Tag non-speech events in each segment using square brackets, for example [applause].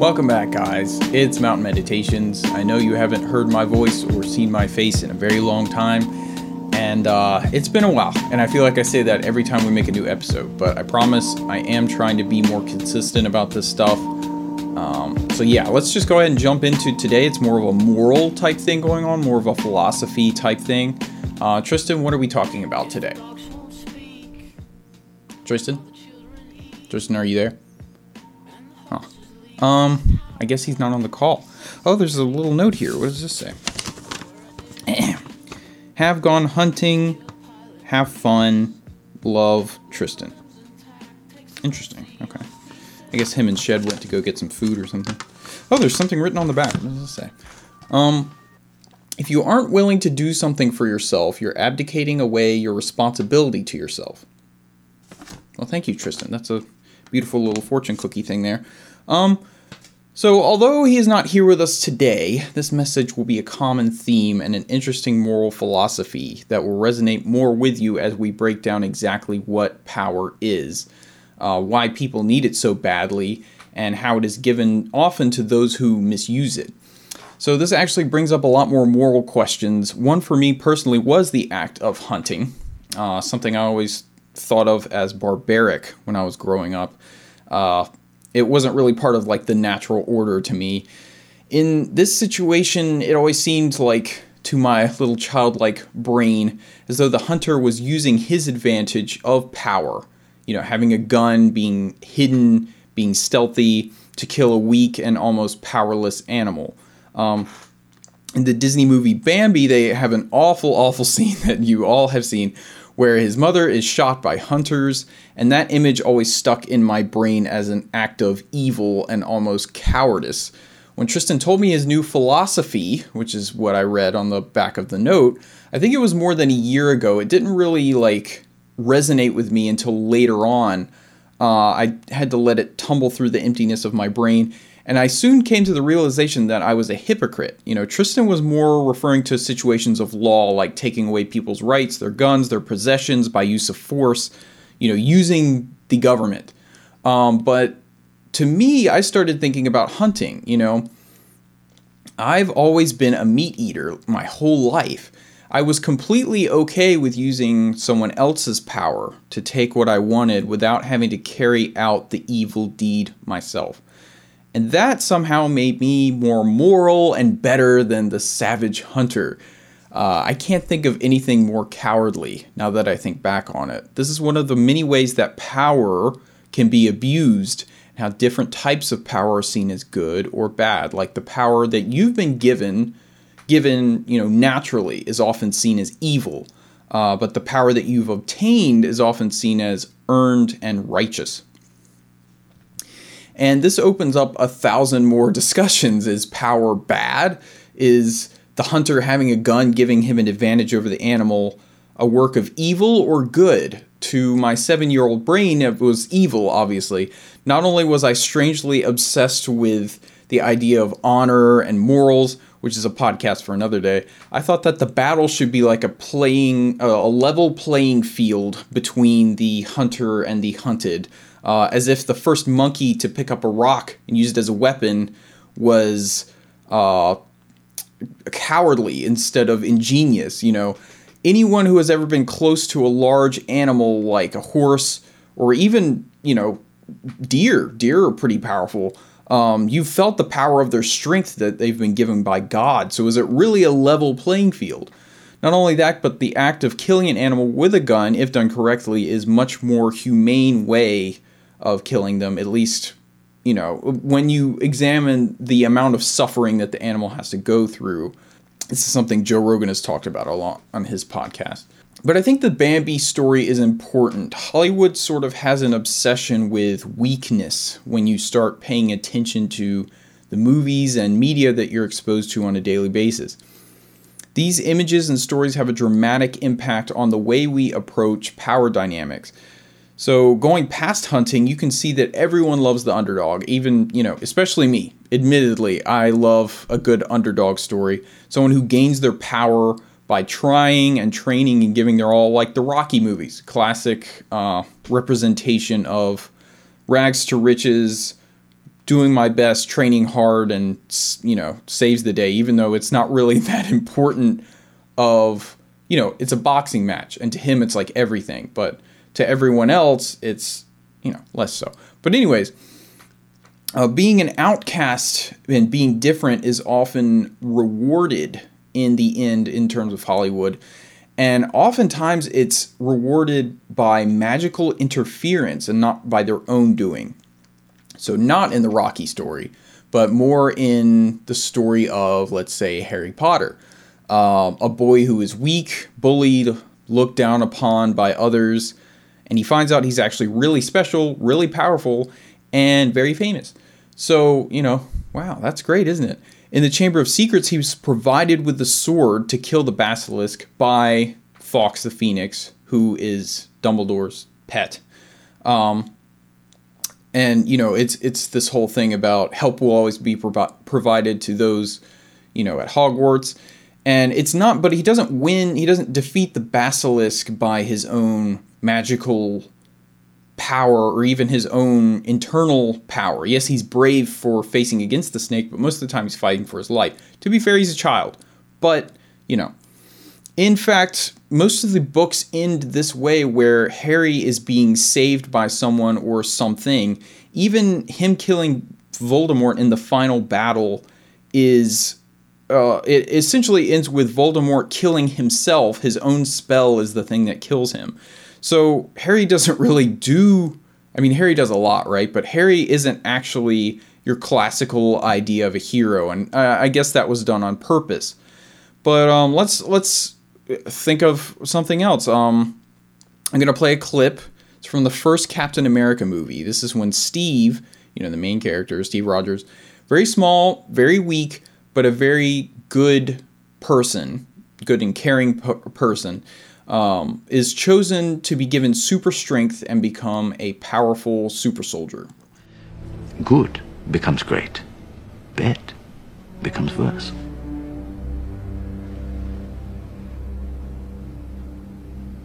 Welcome back, guys. It's Mountain Meditations. I know you haven't heard my voice or seen my face in a very long time, and uh, it's been a while. And I feel like I say that every time we make a new episode, but I promise I am trying to be more consistent about this stuff. Um, so, yeah, let's just go ahead and jump into today. It's more of a moral type thing going on, more of a philosophy type thing. Uh, Tristan, what are we talking about today? Tristan? Tristan, are you there? Huh. Um, I guess he's not on the call. Oh, there's a little note here. What does this say? [clears throat] have gone hunting, have fun, love Tristan. Interesting. Okay. I guess him and Shed went to go get some food or something. Oh, there's something written on the back. What does this say? Um, if you aren't willing to do something for yourself, you're abdicating away your responsibility to yourself. Well, thank you, Tristan. That's a beautiful little fortune cookie thing there. Um, so, although he is not here with us today, this message will be a common theme and an interesting moral philosophy that will resonate more with you as we break down exactly what power is, uh, why people need it so badly, and how it is given often to those who misuse it. So, this actually brings up a lot more moral questions. One for me personally was the act of hunting, uh, something I always thought of as barbaric when I was growing up. Uh, it wasn't really part of like the natural order to me. In this situation, it always seemed like to my [laughs] little childlike brain as though the hunter was using his advantage of power. You know, having a gun, being hidden, being stealthy to kill a weak and almost powerless animal. Um, in the Disney movie Bambi, they have an awful, awful [laughs] scene that you all have seen where his mother is shot by hunters, and that image always stuck in my brain as an act of evil and almost cowardice. When Tristan told me his new philosophy, which is what I read on the back of the note, I think it was more than a year ago. It didn't really like resonate with me until later on. Uh, I had to let it tumble through the emptiness of my brain and I soon came to the realization that I was a hypocrite. You know, Tristan was more referring to situations of law like taking away people's rights, their guns, their possessions by use of force, you know, using the government. Um, but to me, I started thinking about hunting. You know, I've always been a meat eater my whole life. I was completely okay with using someone else's power to take what I wanted without having to carry out the evil deed myself. And that somehow made me more moral and better than the savage hunter. Uh, I can't think of anything more cowardly now that I think back on it. This is one of the many ways that power can be abused, how different types of power are seen as good or bad. Like the power that you've been given, given you know naturally, is often seen as evil, uh, but the power that you've obtained is often seen as earned and righteous. And this opens up a thousand more [laughs] discussions. Is power bad? Is the hunter having a gun giving him an advantage over the animal a work of evil or good? To my seven year old brain, it was evil, obviously. Not only was I strangely obsessed with the idea of honor and morals, which is a podcast for another day, I thought that the battle should be like a playing, a level playing field between the hunter and the hunted uh, as if the first monkey to pick up a rock and use it as a weapon was uh, cowardly instead of ingenious. You know, anyone who has ever been close to a large animal like a horse or even, you know, deer, deer are pretty powerful. Um, you felt the power of their strength that they've been given by God. So is it really a level playing field? Not only that, but the act of killing an animal with a gun, if done correctly, is much more humane way of killing them, at least, you know, when you examine the amount of suffering that the animal has to go through. This is something Joe Rogan has talked about a lot on his podcast. But I think the Bambi story is important. Hollywood sort of has an obsession with weakness when you start paying attention to the movies and media that you're exposed to on a daily basis. These images and stories have a dramatic impact on the way we approach power dynamics. So going past hunting, you can see that everyone loves the underdog, even, you know, especially me. Admittedly, I love a good underdog story. Someone who gains their power by trying and training and giving their all, like the Rocky movies, classic uh, representation of rags to riches, doing my best, training hard, and you know saves the day, even though it's not really [laughs] that important. Of you know, it's a boxing match, and to him, it's like everything, but to everyone else, it's you know less so. But anyways. Uh, being an outcast and being different is often rewarded in the end in terms of Hollywood. And oftentimes it's rewarded by magical interference and not by their own doing. So, not in the Rocky story, but more in the story of, let's say, Harry Potter. Um, a boy who is weak, bullied, looked down upon by others, and he finds out he's actually really special, really powerful, and very famous. So, you know, wow, that's great, isn't it? In the Chamber of Secrets, he was provided with the sword to kill the basilisk by Fawkes the Phoenix, who is Dumbledore's pet. Um, and you know, it's it's this whole thing about help will always be provi- provided to those, you know, at Hogwarts. And it's not, but he doesn't win. He doesn't defeat the basilisk by his own magical power or even his own internal power. Yes, he's brave for facing against the snake, but most of the time he's fighting for his life. To be fair, he's a child. But, you know, in fact, most of the books end this way where Harry is being saved by someone or something. Even him killing Voldemort in the final battle is uh, it essentially ends with Voldemort killing himself. His own spell is the thing that kills him. So Harry doesn't really do. I mean, Harry does a lot, right? But Harry isn't actually your classical idea of a hero, and uh, I guess that was done on purpose. But um, let's let's think of something else. Um, I'm gonna play a clip. It's from the first Captain America movie. This is when Steve, you know, the main character, Steve Rogers, very small, very weak, but a very good person, good and caring person um, is chosen to be given super strength and become a powerful super soldier. Good becomes great, bad becomes worse.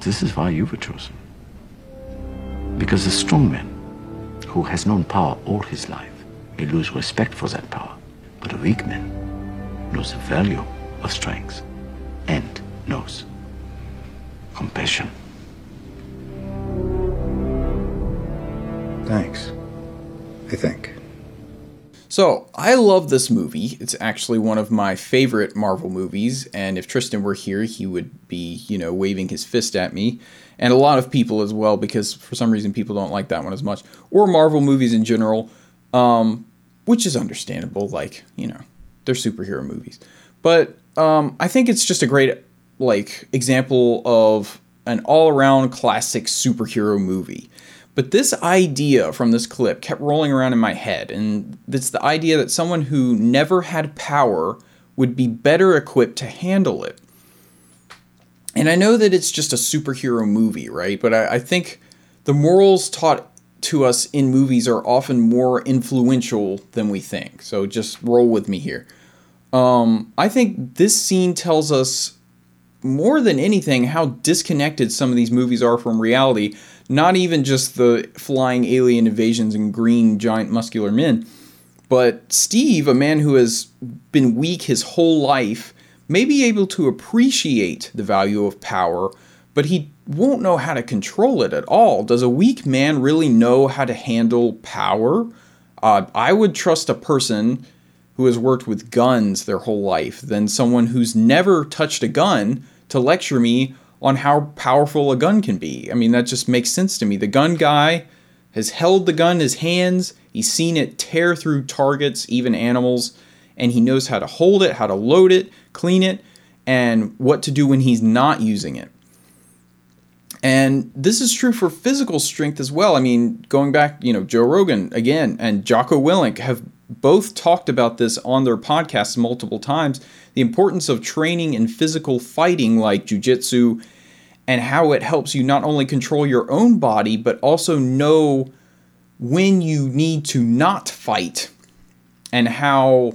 This is why you were chosen. Because a strong man who has known power all his life may lose respect for that power, but a weak man knows the value of strength and knows compassion. Thanks. I think. So, I love this movie. It's actually one of my favorite Marvel movies, and if Tristan were here, he would be, you know, waving his fist at me. And a lot of people as well, because for some reason people don't like that one as much. Or Marvel movies in general, um, which is understandable. Like, you know, they're superhero movies. But um, I think it's just a great like example of an all-around classic superhero movie. But this idea from this clip kept rolling around in my head, and it's the idea that someone who never had power would be better equipped to handle it. And I know that it's just a superhero movie, right? But I, I think the morals taught to us in movies are often more influential than we think. So just roll with me here. Um, I think this scene tells us more than anything how disconnected some of these movies are from reality. Not even just the flying alien invasions and green giant muscular men, but Steve, a man who has been weak his whole life, may be able to appreciate the value of power, but he won't know how to control it at all. Does a weak man really know how to handle power? Uh, I would trust a person who has worked with guns their whole life than someone who's never touched a gun to lecture me on how powerful a gun can be. I mean, that just makes sense to me. The gun guy has held the gun in his hands, he's seen it tear through targets, even animals, and he knows how to hold it, how to load it, clean it, and what to do when he's not using it. And this is true for physical strength as well. I mean, going back, you know, Joe Rogan again and Jocko Willink have both talked about this on their podcasts multiple times the importance of training in physical fighting like jujitsu and how it helps you not only control your own body but also know when you need to not fight and how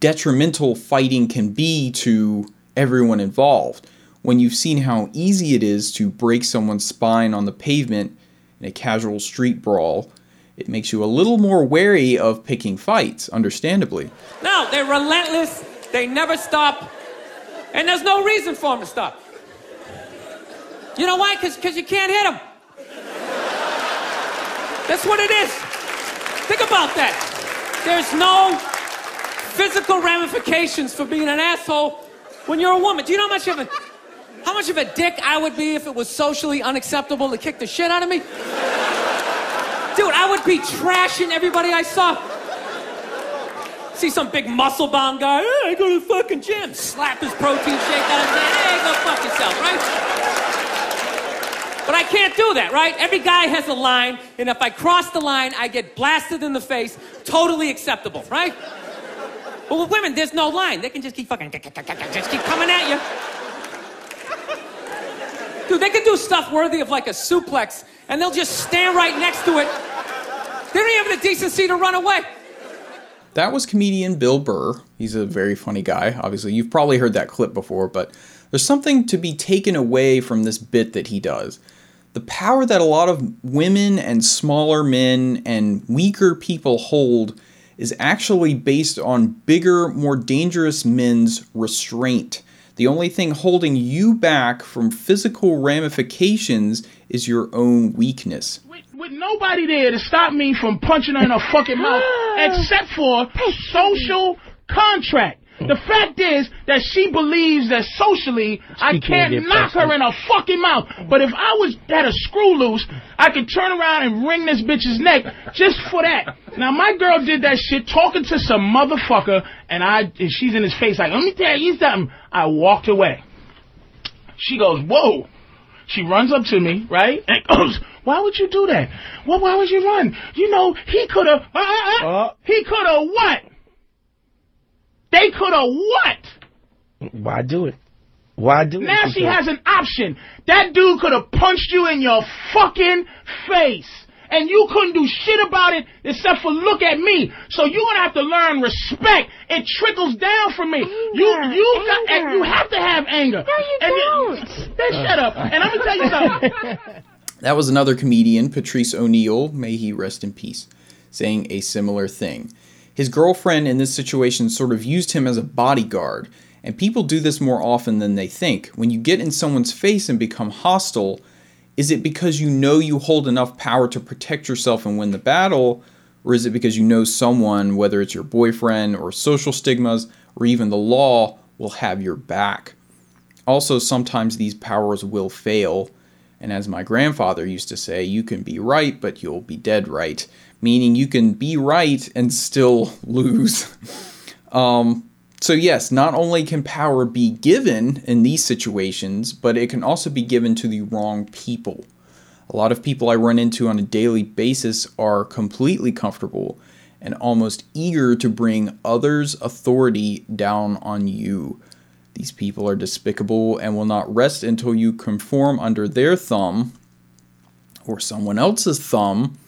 detrimental fighting can be to everyone involved. When you've seen how easy it is to break someone's spine on the pavement in a casual street brawl, it makes you a little more wary of picking fights, understandably. No, they're relentless. They never stop. And there's no reason for them to stop. You know why? Because you can't hit them. That's what it is. Think about that. There's no physical ramifications for being an asshole when you're a woman. Do you know how much of a how much of a dick I would be if it was socially unacceptable to kick the shit out of me? Dude, I would be trashing everybody I saw. See some big muscle bound guy, hey, I go to the fucking gym, slap his protein shake out of his hand, hey, go fuck yourself, right? But I can't do that, right? Every guy has a line, and if I cross the line, I get blasted in the face. Totally acceptable, right? But with women, there's no line. They can just keep fucking, just keep coming at you. Dude, they can do stuff worthy of like a suplex, and they'll just stand right next to it. They don't even have the decency to run away. That was comedian Bill Burr. He's a very funny guy. Obviously, you've probably heard that clip before, but there's something to be taken away from this bit that he does. The power that a lot of women and smaller men and weaker people hold is actually based on bigger, more dangerous men's restraint. The only thing holding you back from physical ramifications is your own weakness. With, with nobody there to stop me from punching her in her fucking mouth, [gasps] except for social contract. The fact is that she believes that socially I can't, can't knock her in her fucking mouth. But if I was had a screw loose, I could turn around and wring this bitch's neck just for that. Now my girl did that shit talking to some motherfucker, and I and she's in his face like, let me tell you something. I walked away. She goes, whoa. She runs up to me, right? And goes, why would you do that? Well, why would you run? You know, he could have, uh, uh, uh, he could have what? They could have what? Why do it? Why do it? Now she has an option. That dude could have punched you in your fucking face. And you couldn't do shit about it except for look at me. So you're gonna have to learn respect. It trickles down from me. you you got, anger. you have to have anger. No, you and don't. Then shut up. And I'm gonna tell you something. [laughs] That was another comedian, Patrice O'Neal, may he rest in peace, saying a similar thing. His girlfriend in this situation sort of used him as a bodyguard, and people do this more often than they think. When you get in someone's face and become hostile, is it because you know you hold enough power to protect yourself and win the battle, or is it because you know someone, whether it's your boyfriend or social stigmas or even the law, will have your back? Also, sometimes these powers will fail, and as my grandfather used to say, you can be right, but you'll be dead right. Meaning you can be right and still [laughs] lose. um, so, yes, not only can power be given in these situations, but it can also be given to the wrong people. A lot of people I run into on a daily basis are completely comfortable and almost eager to bring others' authority down on you. These people are despicable and will not rest until you conform under their thumb or someone else's thumb,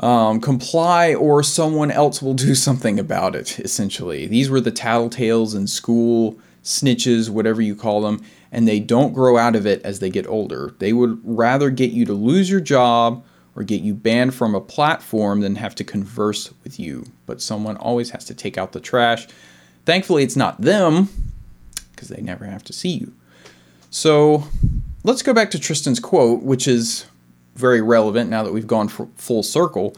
um, comply, or someone else will do something about it, essentially. These were the tattletales in school, snitches, whatever you call them, and they don't grow out of it as they get older. They would rather get you to lose your job or get you banned from a platform than have to converse with you. But someone always has to take out the trash. Thankfully, it's not them because they never have to see you. So let's go back to Tristan's quote, which is very relevant now that we've gone full circle.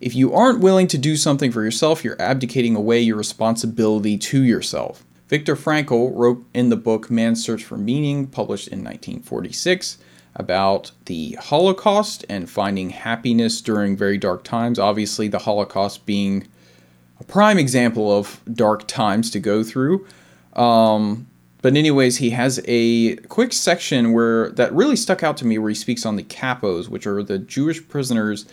If you aren't willing to do something for yourself, you're abdicating away your responsibility to yourself. Viktor Frankl wrote in the book Man's Search for Meaning, published in 1946, about the Holocaust and finding happiness during very dark times. Obviously, the Holocaust being a prime example of dark times to go through. Um, but anyways, he has a quick section where that really stuck out to me where he speaks on the capos, which are the Jewish prisoners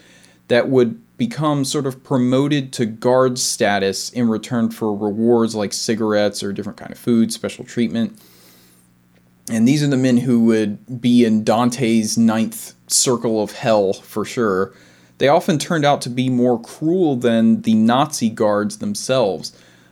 that would become sort of promoted to guard status in return for rewards like cigarettes or different kind of food, special treatment. And these are the men who would be in Dante's ninth circle of hell for sure. They often turned out to be more cruel than the Nazi guards themselves.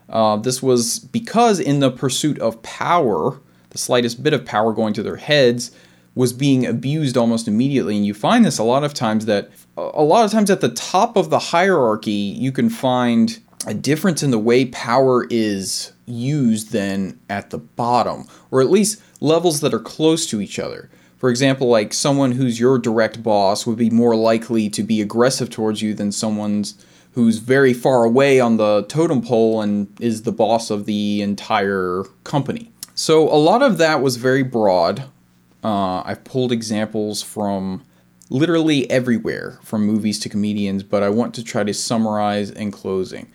Uh, this was because in the pursuit of power, the slightest bit of power going to their heads was being abused almost immediately. And you find this a lot of times that a lot of times at the top of the hierarchy, you can find a difference in the way power is used than at the bottom, or at least levels that are close to each other. For example, like someone who's your direct boss would be more likely to be aggressive towards you than someone's who's very far away on the totem pole and is the boss of the entire company. So a lot of that was very broad. Uh, I've pulled examples from literally everywhere, from movies to comedians, but I want to try to summarize in closing.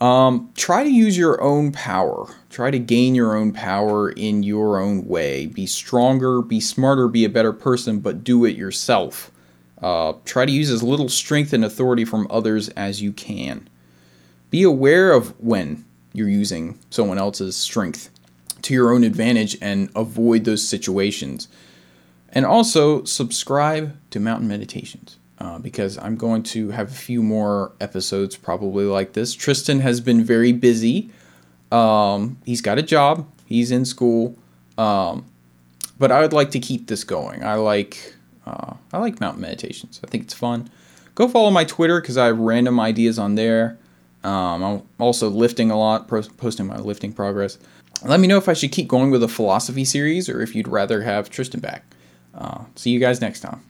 Um, try to use your own power. Try to gain your own power in your own way. Be stronger, be smarter, be a better person, but do it yourself. Uh, try to use as little strength and authority from others as you can. Be aware of when you're using someone else's strength to your own advantage and avoid those situations. And also subscribe to Mountain Meditations uh, because I'm going to have a few more episodes probably like this. Tristan has been very busy. Um, he's got a job, he's in school. Um, but I would like to keep this going. I like uh, I like mountain meditations. I think it's fun. Go follow my Twitter because I have random ideas on there. Um, I'm also lifting a lot, posting my lifting progress. Let me know if I should keep going with a philosophy series or if you'd rather have Tristan back. Uh, see you guys next time.